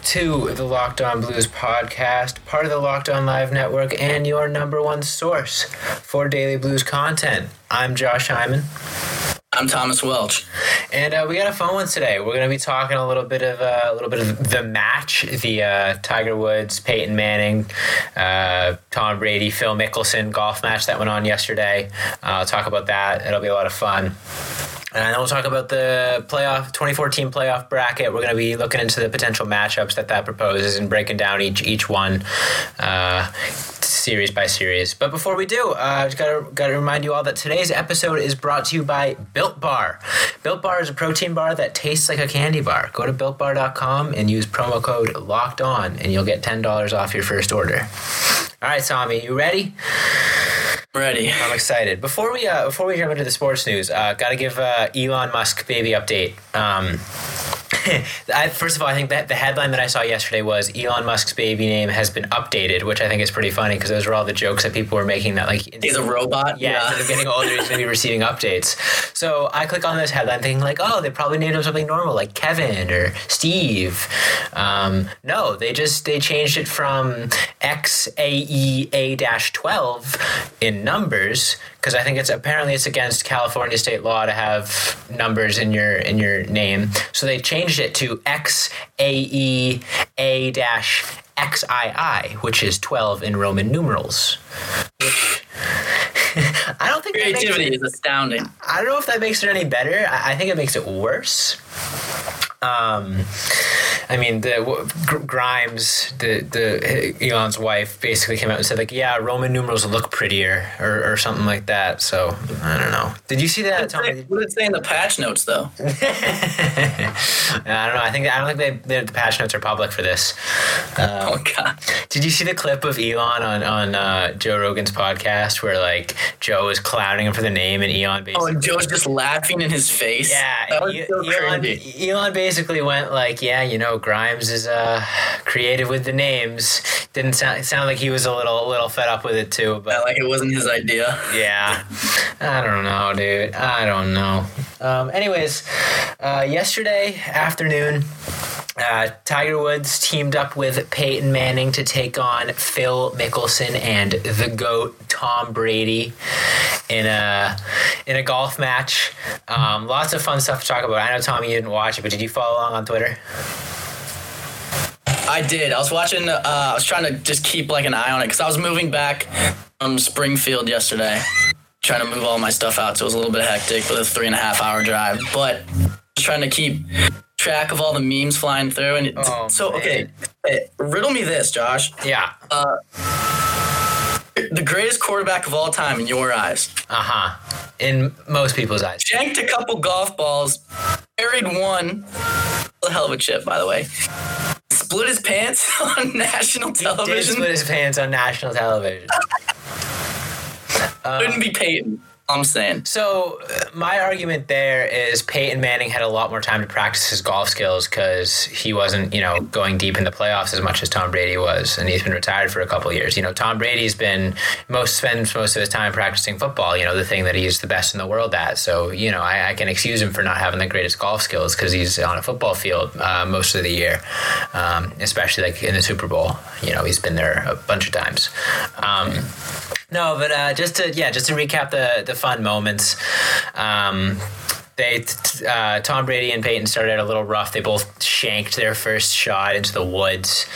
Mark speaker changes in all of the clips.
Speaker 1: back to the Locked On Blues podcast, part of the Locked On Live Network, and your number one source for daily blues content. I'm Josh Hyman.
Speaker 2: I'm Thomas Welch,
Speaker 1: and uh, we got a fun one today. We're going to be talking a little bit of uh, a little bit of the match, the uh, Tiger Woods, Peyton Manning, uh, Tom Brady, Phil Mickelson golf match that went on yesterday. Uh, I'll talk about that. It'll be a lot of fun. And we'll talk about the playoff 2014 playoff bracket. We're going to be looking into the potential matchups that that proposes and breaking down each each one uh, series by series. But before we do, uh, I just got to got to remind you all that today's episode is brought to you by Built Bar. Built Bar is a protein bar that tastes like a candy bar. Go to builtbar.com and use promo code Locked On, and you'll get ten dollars off your first order. All right, Tommy, you ready?
Speaker 2: Ready.
Speaker 1: I'm excited. Before we uh, before we jump into the sports news, uh, got to give uh, Elon Musk baby update. Um, I, first of all, I think that the headline that I saw yesterday was Elon Musk's baby name has been updated, which I think is pretty funny because those were all the jokes that people were making that like
Speaker 2: he's a robot.
Speaker 1: Yeah, yeah. instead of getting older, he's going to be receiving updates. So I click on this headline thinking like, oh, they probably named him something normal like Kevin or Steve. Um, no, they just they changed it from XAEA twelve in numbers because I think it's apparently it's against California state law to have numbers in your in your name. So they changed it to X A E A dash XII, which is 12 in Roman numerals. Which I don't think
Speaker 2: creativity it, is astounding.
Speaker 1: I don't know if that makes it any better. I, I think it makes it worse. Um, I mean, the Grimes, the the Elon's wife, basically came out and said like, "Yeah, Roman numerals look prettier," or, or something like that. So I don't know. Did you see that?
Speaker 2: What did, what did it say in the patch notes, though?
Speaker 1: I don't know. I think I don't think they, the patch notes are public for this.
Speaker 2: Um, oh God!
Speaker 1: Did you see the clip of Elon on on uh, Joe Rogan's podcast where like Joe is clowning him for the name and Elon
Speaker 2: basically? Oh, and Joe's just laughing in his face.
Speaker 1: Yeah, that was so Elon, Elon basically went like, yeah, you know, Grimes is uh, creative with the names. Didn't sound sound like he was a little a little fed up with it too, but
Speaker 2: yeah, like it wasn't his idea.
Speaker 1: Yeah, I don't know, dude. I don't know. Um, anyways, uh, yesterday afternoon. Uh, Tiger Woods teamed up with Peyton Manning to take on Phil Mickelson and the GOAT Tom Brady in a in a golf match. Um, lots of fun stuff to talk about. I know Tommy you didn't watch it, but did you follow along on Twitter?
Speaker 2: I did. I was watching. Uh, I was trying to just keep like an eye on it because I was moving back from Springfield yesterday, trying to move all my stuff out. So it was a little bit hectic with a three and a half hour drive, but trying to keep track of all the memes flying through. And oh, so, okay, hey, riddle me this, Josh.
Speaker 1: Yeah.
Speaker 2: Uh, the greatest quarterback of all time in your eyes.
Speaker 1: Uh huh. In most people's eyes.
Speaker 2: Shanked a couple golf balls, buried one. A hell of a chip, by the way. Split his pants on national television. He did
Speaker 1: split his pants on national television.
Speaker 2: Couldn't be Peyton. I'm saying.
Speaker 1: So my argument there is Peyton Manning had a lot more time to practice his golf skills because he wasn't, you know, going deep in the playoffs as much as Tom Brady was, and he's been retired for a couple years. You know, Tom Brady's been most spends most of his time practicing football. You know, the thing that he's the best in the world at. So you know, I, I can excuse him for not having the greatest golf skills because he's on a football field uh, most of the year, um, especially like in the Super Bowl. You know, he's been there a bunch of times. Um, no, but uh, just to yeah, just to recap the the fun moments. Um, they uh, Tom Brady and Peyton started out a little rough. They both shanked their first shot into the woods,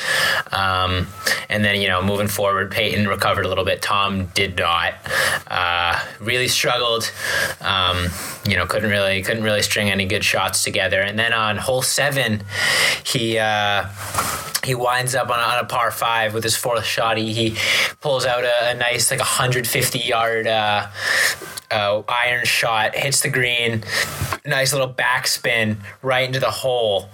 Speaker 1: um, and then you know moving forward, Peyton recovered a little bit. Tom did not. Uh, really struggled. Um, you know, couldn't really couldn't really string any good shots together. And then on hole seven, he uh, he winds up on, on, a par five with his fourth shot. He, he pulls out a, a nice like 150 yard uh, uh, iron shot, hits the green, nice little backspin right into the hole.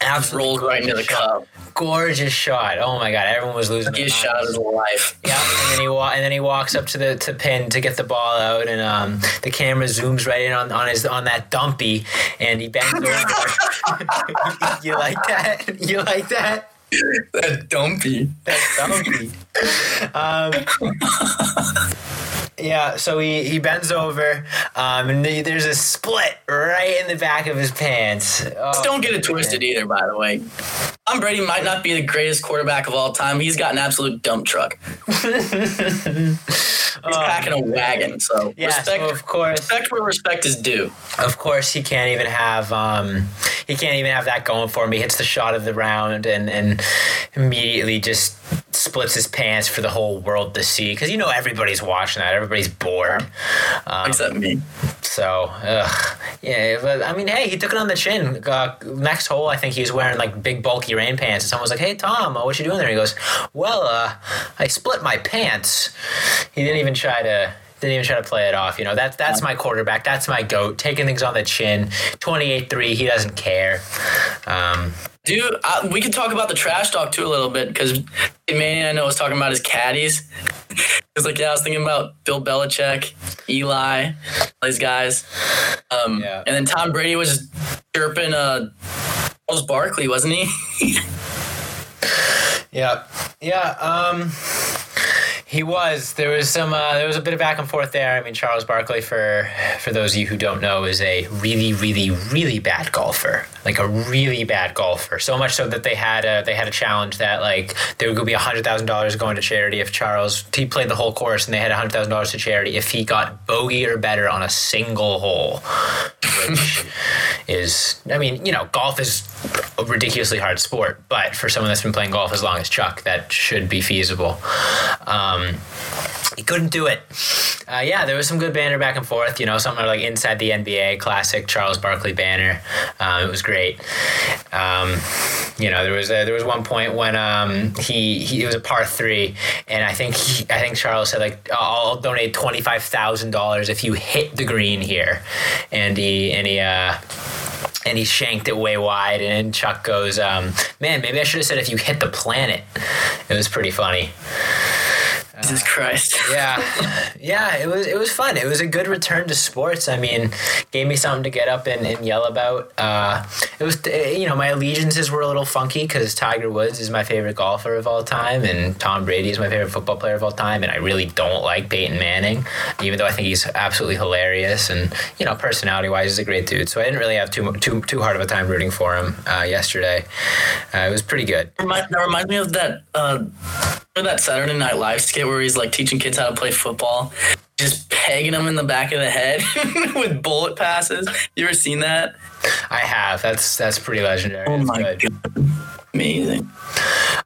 Speaker 2: Absolutely rolled right into the cup.
Speaker 1: Gorgeous shot. Oh my god, everyone was losing.
Speaker 2: His shot of life.
Speaker 1: Yeah, and then he wa- and then he walks up to the to pin to get the ball out, and um, the camera zooms right in on, on his on that dumpy, and he bends over. you like that? You like that?
Speaker 2: That dumpy.
Speaker 1: That dumpy. um, Yeah, so he, he bends over, um, and there's a split right in the back of his pants. Oh,
Speaker 2: don't get it twisted either, by the way. Tom Brady might not be the greatest quarterback of all time. He's got an absolute dump truck. He's um, packing a wagon, so
Speaker 1: yeah, respect, so of course,
Speaker 2: respect where respect is due.
Speaker 1: Of course, he can't even have um, he can't even have that going for him. He hits the shot of the round and and immediately just splits his pants for the whole world to see because you know everybody's watching that. Everybody's bored,
Speaker 2: um, except me.
Speaker 1: So, ugh, yeah, but I mean, hey, he took it on the chin. Uh, next hole, I think he was wearing like big bulky rain pants, and someone was like, "Hey, Tom, uh, what you doing there?" He goes, "Well, uh, I split my pants." He didn't even try to didn't even try to play it off. You know, that that's my quarterback. That's my goat. Taking things on the chin. 28-3. He doesn't care. Um,
Speaker 2: Dude, I, we could talk about the trash talk too a little bit because man, I know was talking about his caddies. It's like, yeah, I was thinking about Bill Belichick, Eli, these guys. Um, yeah. And then Tom Brady was chirping uh, Charles Barkley, wasn't he?
Speaker 1: yeah. Yeah. Um, he was. There was some. Uh, there was a bit of back and forth there. I mean, Charles Barkley, for for those of you who don't know, is a really, really, really bad golfer. Like a really bad golfer. So much so that they had a they had a challenge that like there would be hundred thousand dollars going to charity if Charles he played the whole course, and they had hundred thousand dollars to charity if he got bogey or better on a single hole, which is. I mean, you know, golf is a ridiculously hard sport, but for someone that's been playing golf as long as Chuck, that should be feasible. Um, he couldn't do it. Uh, yeah, there was some good banner back and forth. You know, something like inside the NBA, classic Charles Barkley banner. Um, it was great. Um, you know, there was a, there was one point when um, he, he it was a par three, and I think he, I think Charles said like I'll donate twenty five thousand dollars if you hit the green here, and he and he. Uh, and he shanked it way wide. And Chuck goes, um, "Man, maybe I should have said if you hit the planet." It was pretty funny.
Speaker 2: Jesus Christ.
Speaker 1: yeah. Yeah, it was it was fun. It was a good return to sports. I mean, gave me something to get up and, and yell about. Uh, it was you know, my allegiances were a little funky cuz Tiger Woods is my favorite golfer of all time and Tom Brady is my favorite football player of all time and I really don't like Peyton Manning, even though I think he's absolutely hilarious and you know, personality-wise he's a great dude. So I didn't really have too too too hard of a time rooting for him uh, yesterday. Uh, it was pretty good.
Speaker 2: That reminds me of that uh, that Saturday Night Live skit where he's like teaching kids how to play football, just pegging them in the back of the head with bullet passes. You ever seen that?
Speaker 1: I have. That's that's pretty legendary.
Speaker 2: Oh my god. Amazing.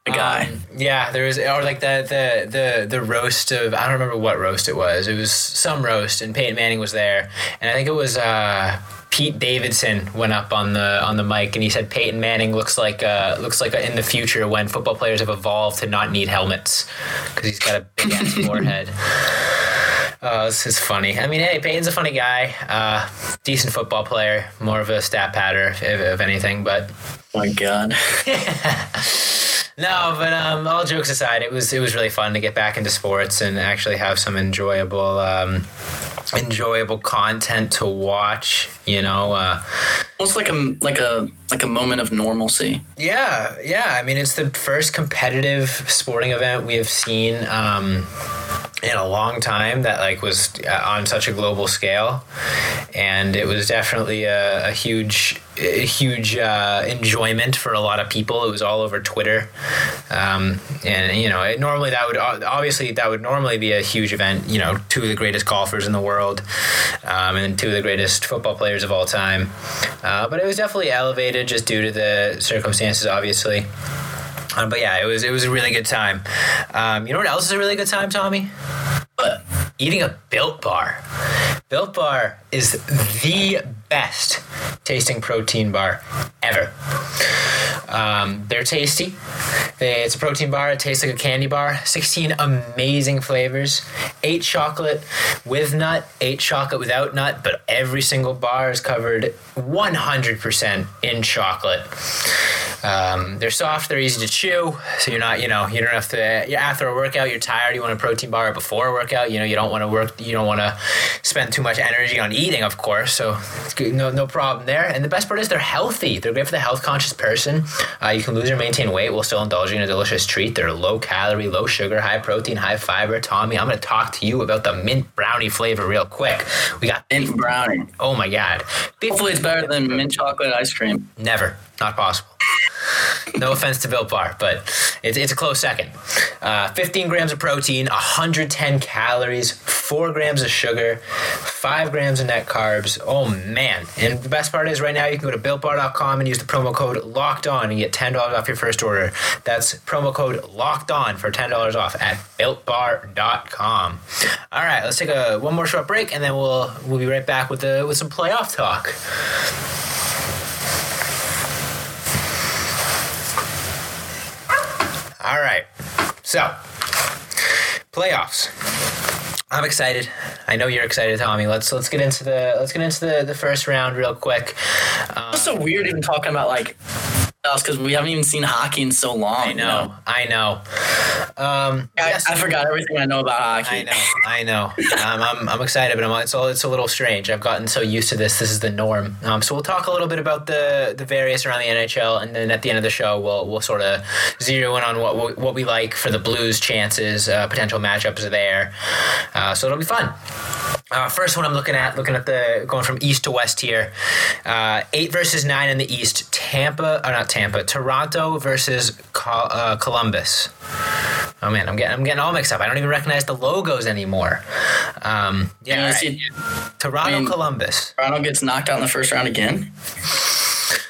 Speaker 2: The guy. Um,
Speaker 1: yeah, there was or like the the the the roast of I don't remember what roast it was. It was some roast and Peyton Manning was there. And I think it was uh Pete Davidson went up on the on the mic and he said Peyton Manning looks like uh, looks like in the future when football players have evolved to not need helmets because he's got a big ass forehead. Oh, this is funny. I mean, hey, Peyton's a funny guy, uh, decent football player, more of a stat patter if, if anything, but.
Speaker 2: Oh my God.
Speaker 1: no, but um, all jokes aside, it was it was really fun to get back into sports and actually have some enjoyable. Um, enjoyable content to watch. You know, uh,
Speaker 2: almost like a like a like a moment of normalcy.
Speaker 1: Yeah, yeah. I mean, it's the first competitive sporting event we have seen. Um, in a long time that like was uh, on such a global scale. And it was definitely a, a huge a huge uh, enjoyment for a lot of people. It was all over twitter. Um, and you know it, normally that would obviously that would normally be a huge event you know two of the greatest golfers in the world um, and two of the greatest football players of all time. Uh, but it was definitely elevated just due to the circumstances obviously um, but yeah, it was it was a really good time. Um, you know what else is a really good time, Tommy?
Speaker 2: What?
Speaker 1: Eating a Built Bar. Built Bar is the best tasting protein bar ever. Um, they're tasty. It's a protein bar. It tastes like a candy bar. 16 amazing flavors. Eight chocolate with nut, eight chocolate without nut, but every single bar is covered 100% in chocolate. Um, they're soft, they're easy to chew, so you're not, you know, you don't have to. After a workout, you're tired, you want a protein bar before a workout. You know, you don't want to work, you don't want to spend too much energy on eating, of course. So no, no problem there. And the best part is they're healthy. They're great for the health conscious person. Uh, you can lose or maintain weight while still indulging in a delicious treat. They're low calorie, low sugar, high protein, high fiber. Tommy, I'm going to talk to you about the mint brownie flavor real quick. We got
Speaker 2: mint brownie.
Speaker 1: Oh my god!
Speaker 2: Hopefully, it's better than mint chocolate ice cream.
Speaker 1: Never, not possible. no offense to Built Bar, but it's, it's a close second. Uh, 15 grams of protein, 110 calories, 4 grams of sugar, 5 grams of net carbs. Oh man. And the best part is right now you can go to builtbar.com and use the promo code locked on and get $10 off your first order. That's promo code locked on for $10 off at builtbar.com. All right, let's take a one more short break and then we'll we'll be right back with the with some playoff talk. All right. So, playoffs. I'm excited. I know you're excited, Tommy. Let's let's get into the let's get into the, the first round real quick.
Speaker 2: Um, it's so weird even talking about like because we haven't even seen hockey in so long.
Speaker 1: I know. You know? I know.
Speaker 2: Um, I, yes. I, forgot everything I know about hockey.
Speaker 1: I know. I know. um, I'm, I'm excited, but I'm, it's all it's a little strange. I've gotten so used to this. This is the norm. Um, so we'll talk a little bit about the the various around the NHL, and then at the end of the show, we'll we'll sort of zero in on what we, what we like for the Blues' chances, uh, potential matchups there. Uh, so it'll be fun. Uh, first one I'm looking at, looking at the going from east to west here. Uh, eight versus nine in the east. Tampa, or not Tampa, Toronto versus Col- uh, Columbus. Oh man, I'm getting I'm getting all mixed up. I don't even recognize the logos anymore. Um, yeah, right. Toronto, I mean, Columbus.
Speaker 2: Toronto gets knocked out in the first round again.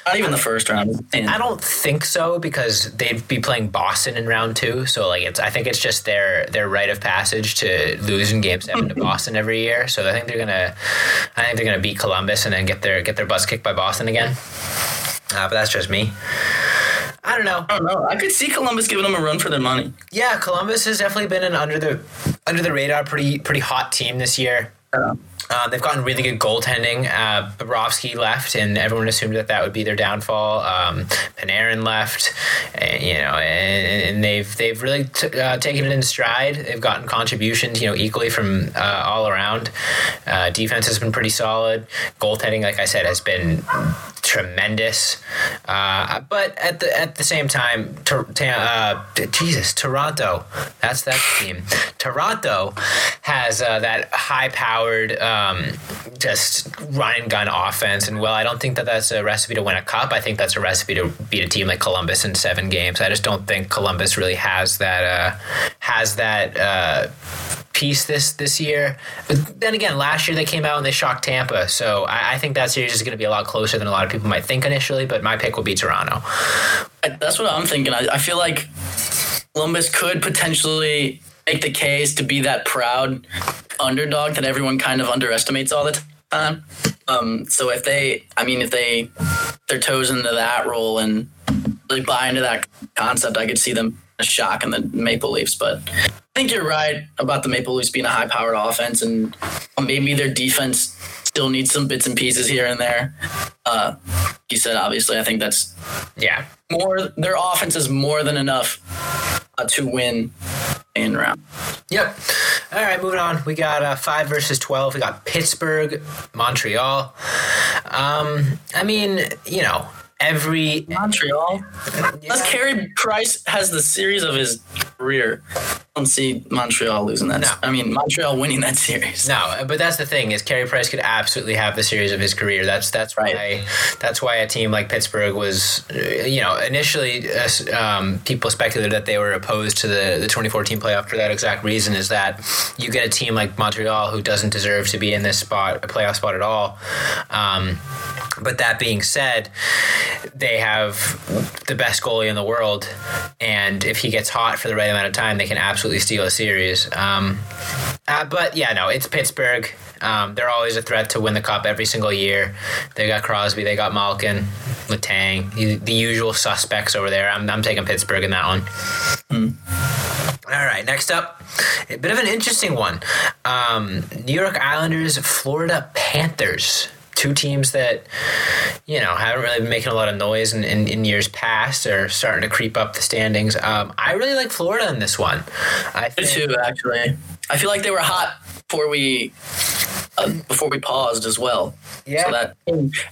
Speaker 2: Not even the first round.
Speaker 1: I don't think so because they'd be playing Boston in round two. So like it's I think it's just their their rite of passage to lose in game seven to Boston every year. So I think they're gonna I think they're gonna beat Columbus and then get their get their butts kicked by Boston again. Uh, but that's just me. I don't know.
Speaker 2: I don't know. I could see Columbus giving them a run for their money.
Speaker 1: Yeah, Columbus has definitely been an under the under the radar, pretty pretty hot team this year. Yeah. Uh, they've gotten really good goaltending. Uh, Bobrovsky left, and everyone assumed that that would be their downfall. Um, Panarin left, and, you know, and, and they've they've really t- uh, taken it in stride. They've gotten contributions, you know, equally from uh, all around. Uh, defense has been pretty solid. Goaltending, like I said, has been tremendous. Uh, but at the at the same time, uh, Jesus, Toronto, that's that team. Toronto has uh, that high powered, um, just run and gun offense. And well, I don't think that that's a recipe to win a cup. I think that's a recipe to beat a team like Columbus in seven games. I just don't think Columbus really has that uh, has that uh, piece this this year. But then again, last year they came out and they shocked Tampa. So I, I think that series is going to be a lot closer than a lot of people might think initially. But my pick will be Toronto.
Speaker 2: That's what I'm thinking. I, I feel like Columbus could potentially make the case to be that proud underdog that everyone kind of underestimates all the time. Um, so if they, I mean, if they their toes into that role and really buy into that concept, I could see them a shock in the Maple Leafs. But I think you're right about the Maple Leafs being a high powered offense and maybe their defense still needs some bits and pieces here and there. Uh, you said obviously, I think that's
Speaker 1: yeah
Speaker 2: more. Their offense is more than enough uh, to win in round.
Speaker 1: Yep. All right, moving on. We got uh, five versus twelve. We got Pittsburgh, Montreal. Um, I mean, you know, every
Speaker 2: Montreal. Yeah. Unless Carey Price has the series of his career, I don't see Montreal losing that. No. I mean Montreal winning that series.
Speaker 1: No, but that's the thing is Carey Price could absolutely have the series of his career. That's that's right. why that's why a team like Pittsburgh was, uh, you know, initially uh, um, people speculated that they were opposed to the the 2014 playoff for that exact reason. Is that you get a team like Montreal who doesn't deserve to be in this spot, a playoff spot at all. Um, but that being said, they have the best goalie in the world, and if he gets hot for the right amount of time, they can absolutely steal a series. Um, uh, but yeah, no, it's Pittsburgh. Um, they're always a threat to win the cup every single year. They got Crosby, they got Malkin, Letang, the, the usual suspects over there. I'm, I'm taking Pittsburgh in that one. Mm. All right, next up, a bit of an interesting one. Um, New York Islanders, Florida Panthers. Two teams that you know haven't really been making a lot of noise in, in, in years past are starting to creep up the standings. Um, I really like Florida in this one. I think,
Speaker 2: too, actually. I feel like they were hot before we uh, before we paused as well.
Speaker 1: Yeah.
Speaker 2: So that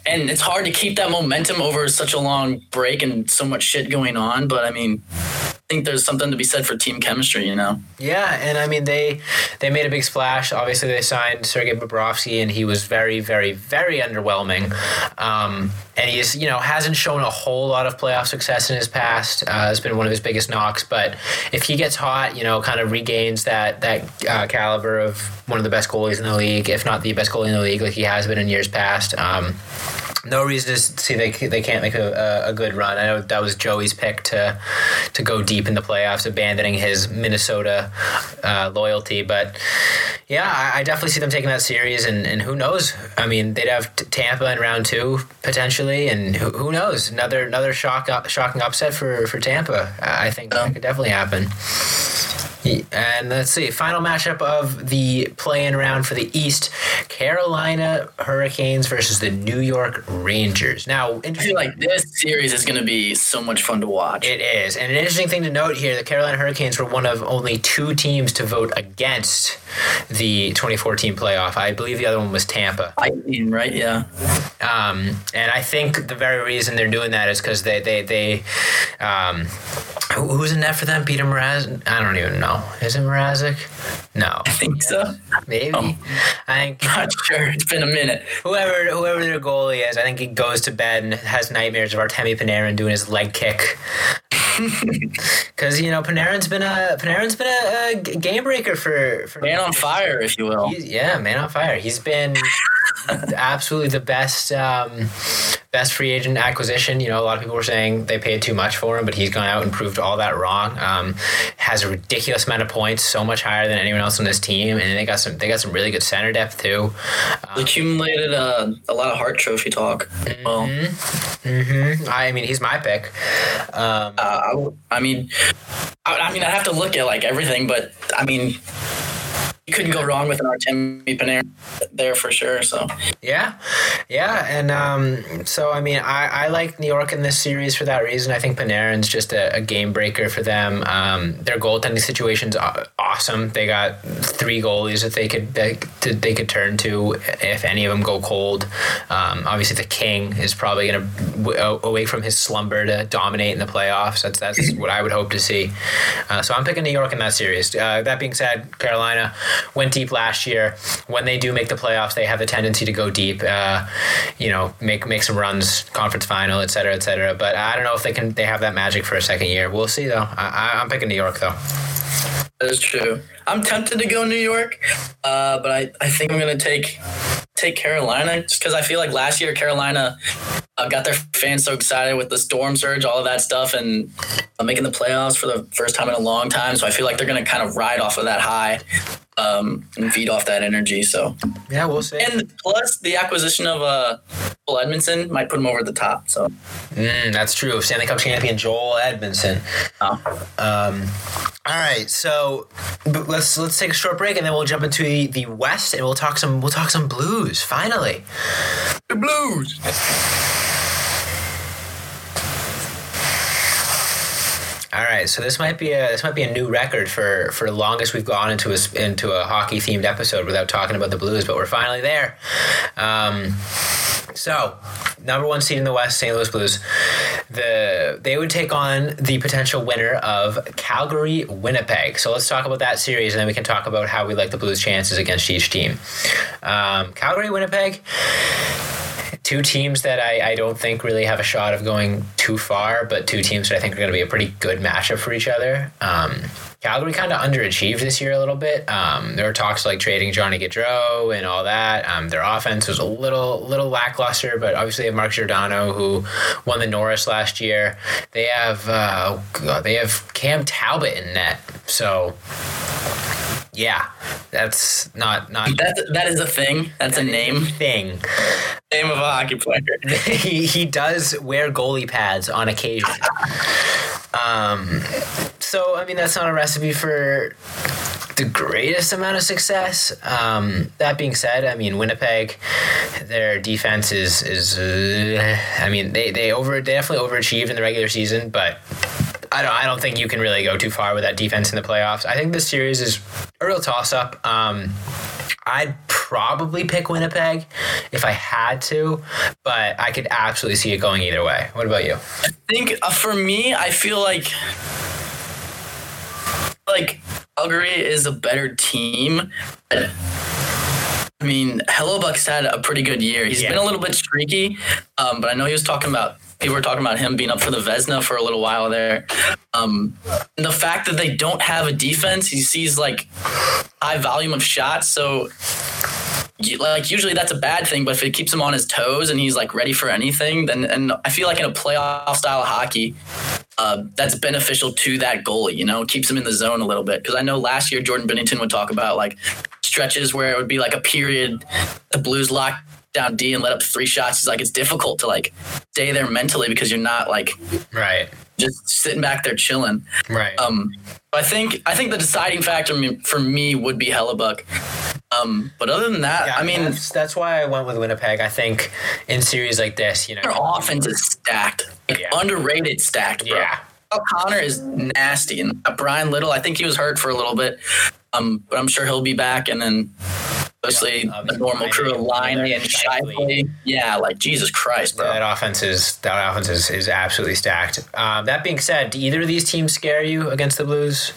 Speaker 2: and it's hard to keep that momentum over such a long break and so much shit going on. But I mean, think there's something to be said for team chemistry. You know.
Speaker 1: Yeah, and I mean they they made a big splash. Obviously, they signed Sergei Bobrovsky, and he was very, very, very underwhelming. Um, and he's you know hasn't shown a whole lot of playoff success in his past. Uh, has been one of his biggest knocks. But if he gets hot, you know, kind of regains that that uh, caliber of one of the best goalies in the league, if not the best goalie in the league, like he has been in years past. Um, no reason to see they they can't make a, a, good run. I know that was Joey's pick to to go deep in the playoffs, abandoning his Minnesota uh, loyalty. But yeah, I, I definitely see them taking that series, and, and who knows? I mean, they'd have Tampa in round two potentially, and who, who knows? Another another shock shocking upset for for Tampa. I I think that could definitely happen. And let's see, final matchup of the play-in round for the East: Carolina Hurricanes versus the New York Rangers. Now,
Speaker 2: I feel like this series is going to be so much fun to watch.
Speaker 1: It is. And an interesting thing to note here the Carolina Hurricanes were one of only two teams to vote against the 2014 playoff. I believe the other one was Tampa.
Speaker 2: I Lightning, right? Yeah.
Speaker 1: Um, and I think the very reason they're doing that is because they, they, they, um, who- who's in net for them? Peter Mrazek? I don't even know. Is it Mrazek? No.
Speaker 2: I think so.
Speaker 1: Maybe.
Speaker 2: Oh.
Speaker 1: I think
Speaker 2: Not sure. It's been a minute.
Speaker 1: whoever whoever their goalie is, I think he goes to bed and has nightmares of Artemi Panarin doing his leg kick. Because you know Panarin's been a Panarin's been a, a game breaker for for
Speaker 2: Man on fire, if you will.
Speaker 1: He's, yeah, man on fire. He's been absolutely the best um, best free agent acquisition. You know, a lot of people were saying they paid too much for him, but he's gone out and proved all that wrong. Um, has a ridiculous amount of points, so much higher than anyone else on this team, and they got some they got some really good center depth too.
Speaker 2: Accumulated uh, a lot of Hart Trophy talk. Well,
Speaker 1: hmm I mean, he's my pick. Um,
Speaker 2: uh, I, I mean, I, I mean, I have to look at like everything, but I mean, you couldn't go wrong with an Artemi Panarin there for sure. So
Speaker 1: Yeah, yeah, and um, so I mean, I, I like New York in this series for that reason. I think Panarin's just a, a game breaker for them. Um, their goaltending situation's aw- awesome. They got three goalies that they could they, they could turn to if any of them go cold. Um, obviously, the King is probably going to awake from his slumber to dominate in the playoffs. That's that's what I would hope to see. Uh, so I'm picking New York in that series. Uh, that being said, Carolina went deep last year. When they do make the playoffs, they have the tendency to go deep. Uh, you know, make make some runs, conference final, et cetera, et cetera. But I don't know if they can. They have that magic for a second year. We'll see though. I, I'm picking New York though.
Speaker 2: that is true. I'm tempted to go New York, uh, but I, I think I'm gonna take take Carolina just because I feel like last year Carolina uh, got their fans so excited with the storm surge, all of that stuff, and uh, making the playoffs for the first time in a long time. So I feel like they're gonna kind of ride off of that high um, and feed off that energy. So
Speaker 1: Yeah, we'll see.
Speaker 2: and plus the acquisition of uh, Joel Edmundson might put him over the top. So
Speaker 1: Mm, that's true. Stanley Cup champion Joel Edmundson.
Speaker 2: uh,
Speaker 1: Um, all right, so but let's let's take a short break and then we'll jump into the, the West and we'll talk some we'll talk some blues. Finally.
Speaker 2: the Blues.
Speaker 1: All right, so this might be a this might be a new record for for longest we've gone into a into a hockey themed episode without talking about the Blues, but we're finally there. Um, so, number one seed in the West, St. Louis Blues. The they would take on the potential winner of Calgary Winnipeg. So let's talk about that series, and then we can talk about how we like the Blues' chances against each team. Um, Calgary Winnipeg two teams that I, I don't think really have a shot of going too far, but two teams that I think are going to be a pretty good matchup for each other. Um, Calgary kind of underachieved this year a little bit. Um, there were talks like trading Johnny Gaudreau and all that. Um, their offense was a little little lackluster, but obviously they have Mark Giordano who won the Norris last year. They have uh, God, they have Cam Talbot in net, so yeah, that's not not
Speaker 2: That that is a thing. That's a name.
Speaker 1: thing.
Speaker 2: Name of a hockey player.
Speaker 1: he, he does wear goalie pads on occasion. Um, so, I mean, that's not a recipe for the greatest amount of success. Um, that being said, I mean, Winnipeg their defense is is. Uh, I mean, they they over they definitely overachieved in the regular season, but I don't I don't think you can really go too far with that defense in the playoffs. I think this series is a real toss up. Um, I'd probably pick Winnipeg if I had to, but I could absolutely see it going either way. What about you?
Speaker 2: I think uh, for me, I feel like like Calgary is a better team. I mean, Hellebuyck's had a pretty good year. He's
Speaker 1: Yeah.
Speaker 2: been a little bit streaky, um, but I know he was talking about people were talking about him being up for the Vezina for a little while there. Um, and the fact that they don't have a defense, he sees like high volume of shots, so like usually that's a bad thing. But if it keeps him on his toes and he's like ready for anything, then and I feel like in a playoff style of hockey, uh, that's beneficial to that goalie. You know, keeps him in the zone a little bit. Because I know last year Jordan Binnington would talk about like stretches where it would be like a period, the Blues locked down D and let up three shots. He's like, it's difficult to like stay there mentally because you're not like
Speaker 1: Right.
Speaker 2: just sitting back there chilling.
Speaker 1: Right.
Speaker 2: Um, I think I think the deciding factor me- for me would be Hellebuyck. Um, but other than that,
Speaker 1: Yeah,
Speaker 2: I mean,
Speaker 1: that's, that's why I went with Winnipeg. I think in series like this, you know,
Speaker 2: their offense is stacked, like
Speaker 1: Yeah.
Speaker 2: underrated stacked, bro.
Speaker 1: Yeah.
Speaker 2: Connor is nasty, and uh, Bryan Little, I think he was hurt for a little bit, um, but I'm sure he'll be back. And then obviously
Speaker 1: Yeah,
Speaker 2: the
Speaker 1: obviously
Speaker 2: normal crew of
Speaker 1: Liney,
Speaker 2: Liney and
Speaker 1: Scheifele.
Speaker 2: Scheifele. Yeah, like Jesus Christ, bro.
Speaker 1: that offense is that offense is, is absolutely stacked. Um, that being said, do either of these teams scare you against the Blues?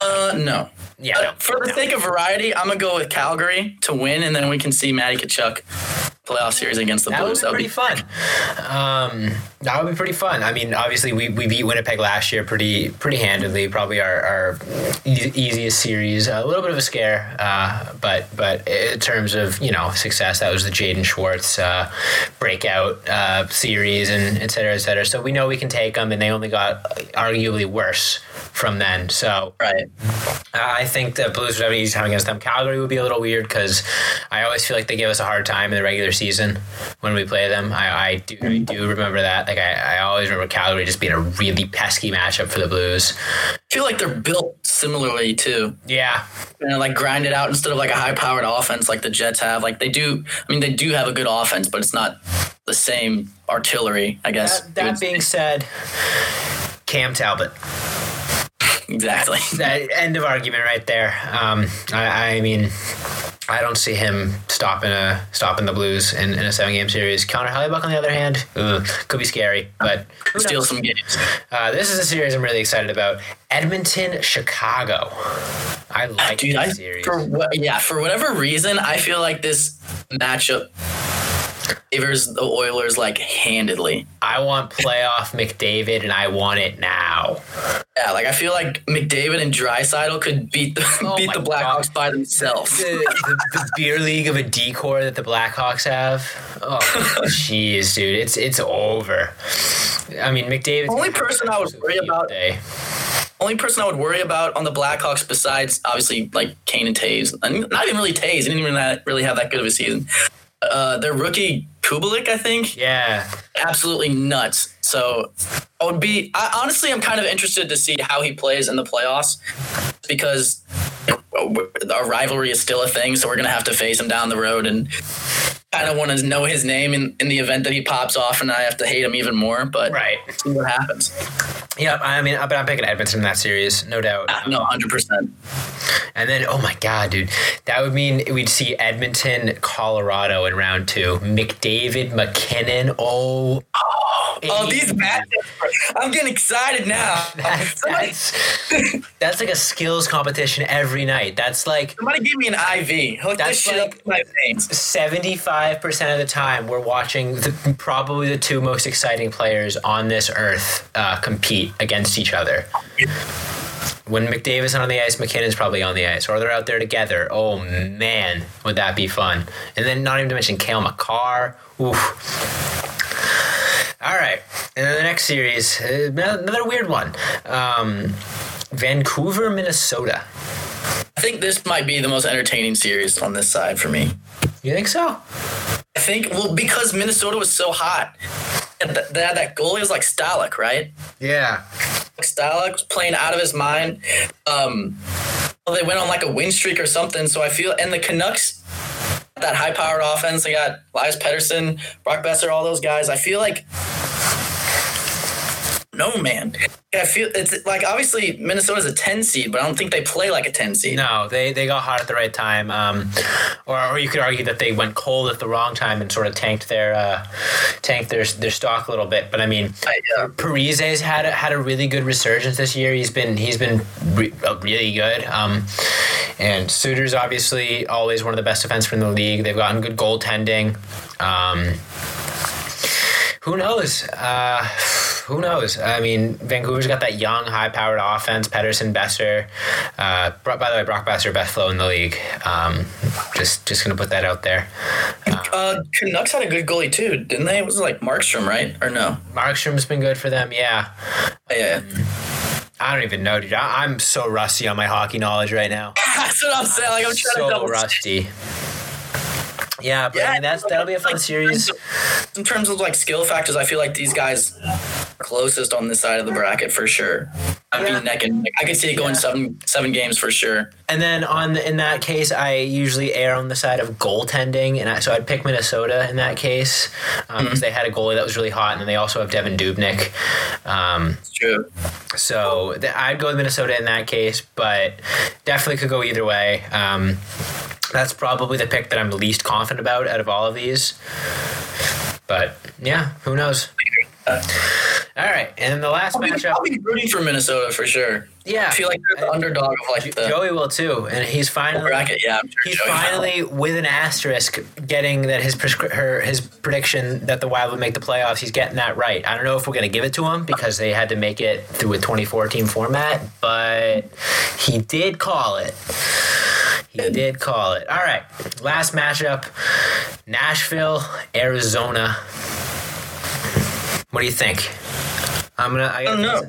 Speaker 2: Uh, no.
Speaker 1: Yeah,
Speaker 2: Uh,
Speaker 1: no.
Speaker 2: for the sake of variety, I'm gonna go with Calgary to win, and then we can see Matty Tkachuk playoff series against the Blues.
Speaker 1: That would be pretty fun. Um, that would be pretty fun. I mean, obviously, we, we beat Winnipeg last year pretty pretty handedly. Probably our, our e- easiest series. A little bit of a scare, uh, but but in terms of you know success, that was the Jaden Schwartz uh, breakout uh, series and et cetera, et cetera. So we know we can take them, and they only got arguably worse from then. So
Speaker 2: right.
Speaker 1: I think the Blues would have an easy time against them. Calgary would be a little weird because I always feel like they give us a hard time in the regular season when we play them. I, I do I do remember that. Like I, I always remember Calgary just being a really pesky matchup for the Blues.
Speaker 2: I feel like they're built similarly too.
Speaker 1: Yeah,
Speaker 2: and like grind it out instead of like a high powered offense like the Jets have. Like they do. I mean, they do have a good offense, but it's not the same artillery. I guess.
Speaker 1: that, that being said, Cam Talbot.
Speaker 2: Exactly.
Speaker 1: That end of argument right there. Um, I, I mean, I don't see him stopping a stopping the Blues in, in a seven game series. Connor Hellebuyck, on the other hand, ugh, could be scary, but
Speaker 2: Steal some games.
Speaker 1: Uh, this is a series I'm really excited about. Edmonton, Chicago. I like
Speaker 2: Dude,
Speaker 1: this
Speaker 2: I,
Speaker 1: series.
Speaker 2: for what, yeah, for whatever reason, I feel like this matchup favors the Oilers like handedly.
Speaker 1: I want playoff McDavid, and I want it now.
Speaker 2: Yeah, like I feel like McDavid and Draisaitl could beat the
Speaker 1: Oh
Speaker 2: beat the Blackhawks by themselves.
Speaker 1: The, the, the beer league of a decor that the Blackhawks have. Oh, jeez, dude, it's it's over. I mean, McDavid.
Speaker 2: Only person I would worry about
Speaker 1: Day.
Speaker 2: only person I would worry about on the Blackhawks besides obviously like Kane and Toews, and not even really Toews. He didn't even ha- really have that good of a season. Uh, their rookie Kubalik, I think,
Speaker 1: Yeah,
Speaker 2: absolutely nuts. So I would be I, honestly, I'm kind of interested to see how he plays in the playoffs because our rivalry is still a thing. So we're gonna have to face him down the road and kind of want to know his name in, in the event that he pops off and I have to hate him even more. But
Speaker 1: right.
Speaker 2: see what happens.
Speaker 1: Yeah, I mean, but I'm picking Edmonton in that series, no doubt.
Speaker 2: Ah, No, hundred percent.
Speaker 1: And then, oh my God, dude, that would mean we'd see Edmonton, Colorado in round two. McDavid, MacKinnon. Oh,
Speaker 2: Oh, these matchups! I'm getting excited now.
Speaker 1: That's,
Speaker 2: Somebody,
Speaker 1: that's, like a skills competition every night. That's like
Speaker 2: somebody give me an IV. Hook
Speaker 1: That's
Speaker 2: this shit
Speaker 1: like-
Speaker 2: up to my veins.
Speaker 1: 75% of the time we're watching the, probably the two most exciting players on this earth uh, compete against each other. When McDavid's on the ice, MacKinnon's probably on the ice, or they're out there together. Oh man, would that be fun? And then not even to mention Cale Makar. Oof. All right, and then the next series, uh, another weird one. Um, Vancouver, Minnesota.
Speaker 2: I think this might be the most entertaining series on this side for me.
Speaker 1: You think so?
Speaker 2: I think well because Minnesota was so hot. And th- they had that goalie was like Stalock, right?
Speaker 1: Yeah.
Speaker 2: Stalock was playing out of his mind. Um, well, they went on like a win streak or something. So I feel, and the Canucks, that high powered offense. They got Elias Pettersson, Brock Boeser, all those guys. I feel like no man. I feel it's like obviously Minnesota's a ten seed, but I don't think they play like a ten seed.
Speaker 1: No, they, they got hot at the right time, um, or, or you could argue that they went cold at the wrong time and sort of tanked their uh, tanked their their stock a little bit. But I mean,
Speaker 2: yeah.
Speaker 1: Parise's had a, had a really good resurgence this year. He's been he's been re- uh, really good. Um, and Suter's obviously always one of the best defensemen in the league. They've gotten good goaltending. Um, who knows? Uh, who knows? I mean, Vancouver's got that young, high-powered offense. Pettersson, Boeser. Uh, by the way, Brock Boeser, best flow in the league. Um, just, just gonna put that out there.
Speaker 2: Uh, Canucks had a good goalie too, didn't they? It was like Markstrom, right? Or no?
Speaker 1: Markstrom's been good for them. Yeah.
Speaker 2: Yeah.
Speaker 1: I don't even know, dude. I, I'm so rusty on my hockey knowledge right now.
Speaker 2: That's what I'm saying. Like I'm trying to
Speaker 1: so
Speaker 2: double
Speaker 1: rusty. Yeah, but
Speaker 2: Yeah,
Speaker 1: I mean that's that'll be a fun
Speaker 2: like,
Speaker 1: series.
Speaker 2: In terms of like skill factors, I feel like these guys closest on this side of the bracket for sure. I
Speaker 1: Yeah.
Speaker 2: mean, neck and neck. I could see it going seven seven games for sure.
Speaker 1: And then on in that case, I usually err on the side of goaltending, and I, so I'd pick Minnesota in that case because they had a goalie that was really hot, and then they also have Devan Dubnyk. Um,
Speaker 2: true.
Speaker 1: so th- I'd go with Minnesota in that case, but definitely could go either way. Um, that's probably the pick that I'm least confident about out of all of these. But yeah, who knows? All right, and then the last
Speaker 2: I'll be,
Speaker 1: matchup,
Speaker 2: I'll be rooting for Minnesota for sure.
Speaker 1: yeah,
Speaker 2: I feel like they're the underdog of like the
Speaker 1: Joey will too, and he's finally
Speaker 2: bracket. Yeah, sure
Speaker 1: He's
Speaker 2: Joey will.
Speaker 1: finally, with an asterisk, getting that his prescri- her, his prediction that the Wild would make the playoffs. He's getting that right. I don't know if we're going to give it to him because they had to make it through a 24 team format, but he did call it. He did call it. All right, last matchup: Nashville, Arizona. What do you think? I'm gonna. I,
Speaker 2: don't know.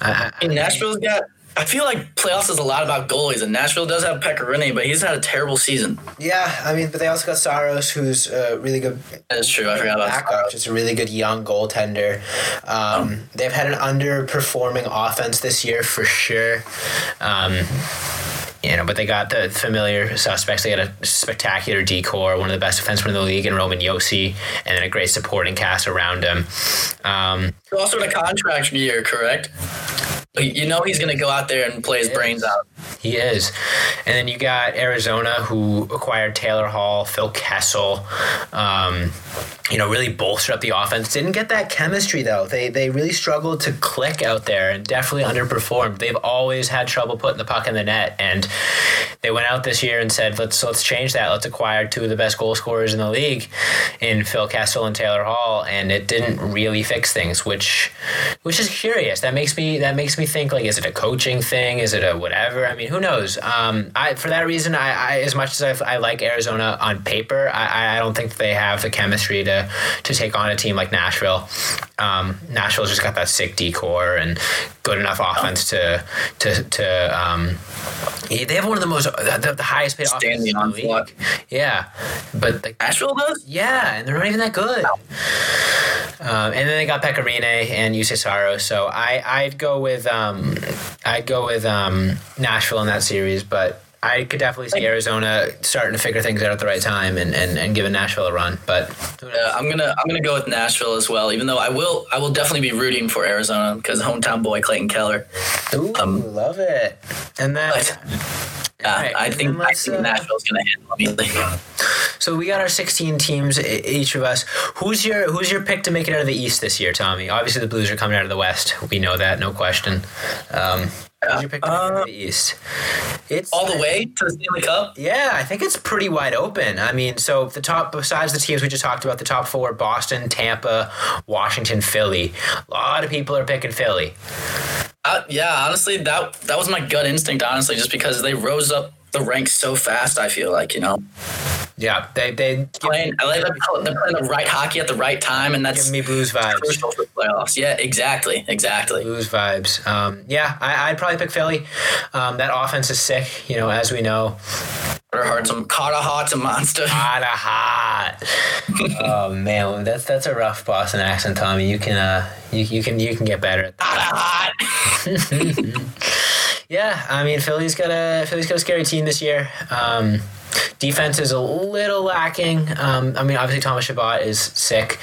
Speaker 1: I, I,
Speaker 2: Nashville's got. I feel like playoffs is a lot about goalies, and Nashville does have Pekka Rinne, but he's had a terrible season.
Speaker 1: yeah, I mean, but they also got Saros, who's a really good
Speaker 2: That is true. I forgot about
Speaker 1: backup,
Speaker 2: that.
Speaker 1: just a really good young goaltender. Um, They've had an underperforming offense this year for sure. Um, you know, but they got the familiar suspects. They got a spectacular decor, one of the best defensemen in the league, in Roman Josi, and then a great supporting cast around him. Um,
Speaker 2: Also in a contract year, correct? You know he's going to go out there and play his brains out.
Speaker 1: He is. And then you got Arizona, who acquired Taylor Hall, Phil Kessel. Um, you know, really bolstered up the offense. Didn't get that chemistry though. They they really struggled to click out there and definitely underperformed. They've always had trouble putting the puck in the net, and they went out this year and said, "Let's let's change that. Let's acquire two of the best goal scorers in the league, in Phil Kessel and Taylor Hall." And it didn't really fix things, which which is curious. That makes me that makes me think like, is it a coaching thing? Is it a whatever? I mean, who knows? Um, I for that reason, I, I as much as I, I like Arizona on paper, I, I don't think they have the chemistry to to take on a team like Nashville. Um, Nashville's just got that sick decor and good enough offense to to to. Um, they have one of the most the, the highest paid
Speaker 2: Stand
Speaker 1: offenses
Speaker 2: the
Speaker 1: in the league. Yeah, but like,
Speaker 2: Nashville does?
Speaker 1: yeah, and they're not even that good. Um, and then they got Pekka Rinne and Juuse Saro. So I I'd go with um, I'd go with um, Nashville in that series, but I could definitely see Arizona starting to figure things out at the right time and, and, and giving Nashville a run. But
Speaker 2: I'm gonna I'm gonna go with Nashville as well. Even though I will I will definitely be rooting for Arizona because hometown boy Clayton Keller.
Speaker 1: Ooh,
Speaker 2: Um,
Speaker 1: love it. And then
Speaker 2: But yeah,
Speaker 1: Alright,
Speaker 2: I think I think
Speaker 1: uh,
Speaker 2: Nashville's gonna hit immediately.
Speaker 1: so we got our 16 teams each of us. Who's your who's your pick to make it out of the East this year, Tommy? Obviously the Blues are coming out of the West. We know that, no question. Um, who's your pick to make it out of the East? It's
Speaker 2: All the way to the Stanley Cup.
Speaker 1: Yeah, I think it's pretty wide open. I mean, so the top, besides the teams we just talked about, the top four Boston, Tampa, Washington, Philly. A lot of people are picking Philly.
Speaker 2: Uh, yeah, honestly, that that was my gut instinct. Honestly, just because they rose up the ranks so fast, I feel like you know
Speaker 1: Yeah, they, they
Speaker 2: playing. I like they're they're playing the right hockey at the right time, and that's
Speaker 1: give me Blues vibes.
Speaker 2: crucial for playoffs. Yeah, exactly, exactly.
Speaker 1: Blues vibes. Um, yeah, I, I'd probably pick Philly. Um, that offense is sick, you know, as we know.
Speaker 2: Or hard some Carter Hart's a monster.
Speaker 1: Hot, hot. oh man, that's that's a rough Boston accent, Tommy. You can uh, you, you can you can get better at that.
Speaker 2: Hot.
Speaker 1: Yeah, I mean Philly's got a Philly's got a scary team this year. Um, defense is a little lacking. Um, I mean, obviously Thomas Chabot is sick.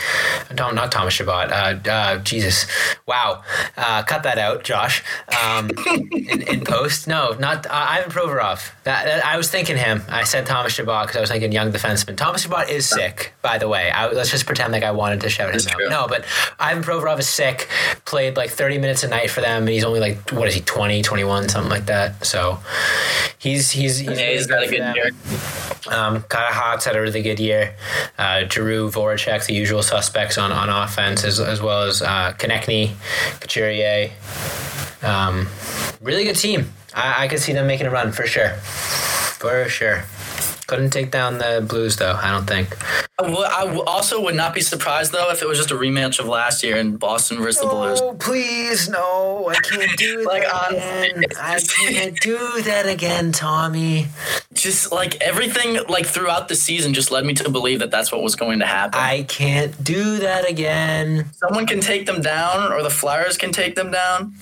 Speaker 1: No, not Thomas Chabot. Uh, uh, Jesus, wow. Uh, cut that out, Josh. Um, in, in, post, no, not uh, Ivan Provorov. That, that, I was thinking him. I said Thomas Chabot because I was thinking young defenseman. Thomas Chabot is sick, by the way. I, let's just pretend like I wanted to shout him out. True. No, but Ivan Provorov is sick. Played like 30 minutes a night for them, and he's only like what is he, 20, 21, something like that. So he's he's he's,
Speaker 2: yeah, he's got a good year.
Speaker 1: Um, had a really good year. Uh, Giroux, Voracek, the usual suspects on, on offense, as, as well as uh, Konecny, Couturier. Um, really good team. I, I could see them making a run for sure. For sure. Couldn't take down the Blues though. I don't think.
Speaker 2: I also would not be surprised though if it was just a rematch of last year in Boston versus the Blues.
Speaker 1: Oh please, no! I can't do like, that again. I can't do that again, Tommy.
Speaker 2: Just like everything, like throughout the season, just led me to believe that that's what was going to happen.
Speaker 1: I can't do that again.
Speaker 2: Someone can take them down, or the Flyers can take them down.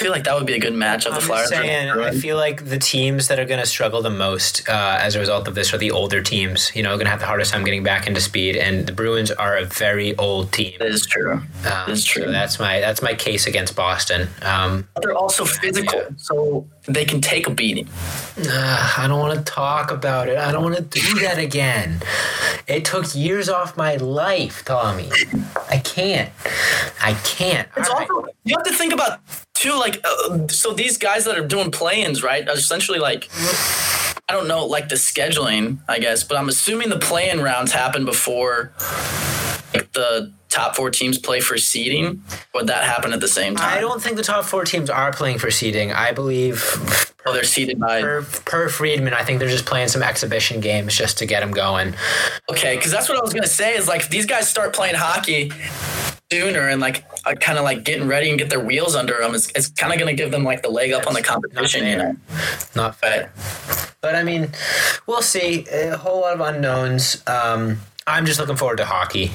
Speaker 2: I feel like that would be a good match of the
Speaker 1: I'm
Speaker 2: Flyers.
Speaker 1: Saying, I feel like the teams that are going to struggle the most uh, as a result of this are the older teams. You know, going to have the hardest time getting back into speed, and the Bruins are a very old team.
Speaker 2: That is true. Um, that is true.
Speaker 1: So that's my that's my case against Boston. Um,
Speaker 2: they're also physical, yeah. so they can take a beating.
Speaker 1: Uh, I don't want to talk about it. I don't want to do that again. It took years off my life, Tommy. I can't. I can't.
Speaker 2: It's All also right. you have to think about too, like uh, so these guys that are doing play-ins, right? Essentially, like I don't know, like the scheduling, I guess, but I'm assuming the play-in rounds happen before like, the top four teams play for seeding. Would that happen at the same time?
Speaker 1: I don't think the top four teams are playing for seeding. I believe.
Speaker 2: Oh, they're seeded by
Speaker 1: per, per Friedman. I think they're just playing some exhibition games just to get them going.
Speaker 2: Okay, because that's what I was gonna say. Is like if these guys start playing hockey sooner and like uh, kind of like getting ready and get their wheels under them, is, it's kind of gonna give them like the leg up on the competition. You know,
Speaker 1: not fair. But I mean, we'll see. A whole lot of unknowns. Um, I'm just looking forward to hockey.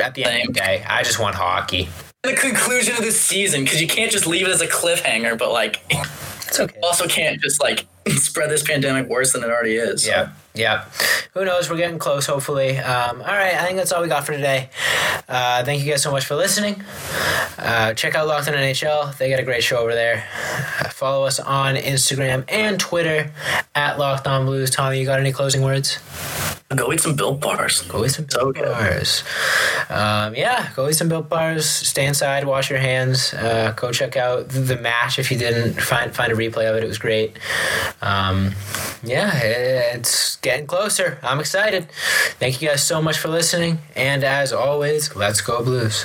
Speaker 1: At the end of the day, I just want hockey.
Speaker 2: The conclusion of this season, because you can't just leave it as a cliffhanger, but like,
Speaker 1: it's okay.
Speaker 2: Also, can't just like spread this pandemic worse than it already is.
Speaker 1: Yeah, yeah. Who knows? We're getting close. Hopefully. Um, all right. I think that's all we got for today. Uh, thank you guys so much for listening. Uh, check out Locked On NHL. They got a great show over there. Uh, follow us on Instagram and Twitter at Locked On Blues. Tommy, you got any closing words?
Speaker 2: Go eat some Built Bars.
Speaker 1: Go eat some Built so Bars. Um, yeah, go eat some Built Bars. Stay inside. Wash your hands. Uh, go check out the match if you didn't find find a replay of it. It was great. Um, yeah, it's getting closer. I'm excited. Thank you guys so much for listening. And as always, let's go Blues.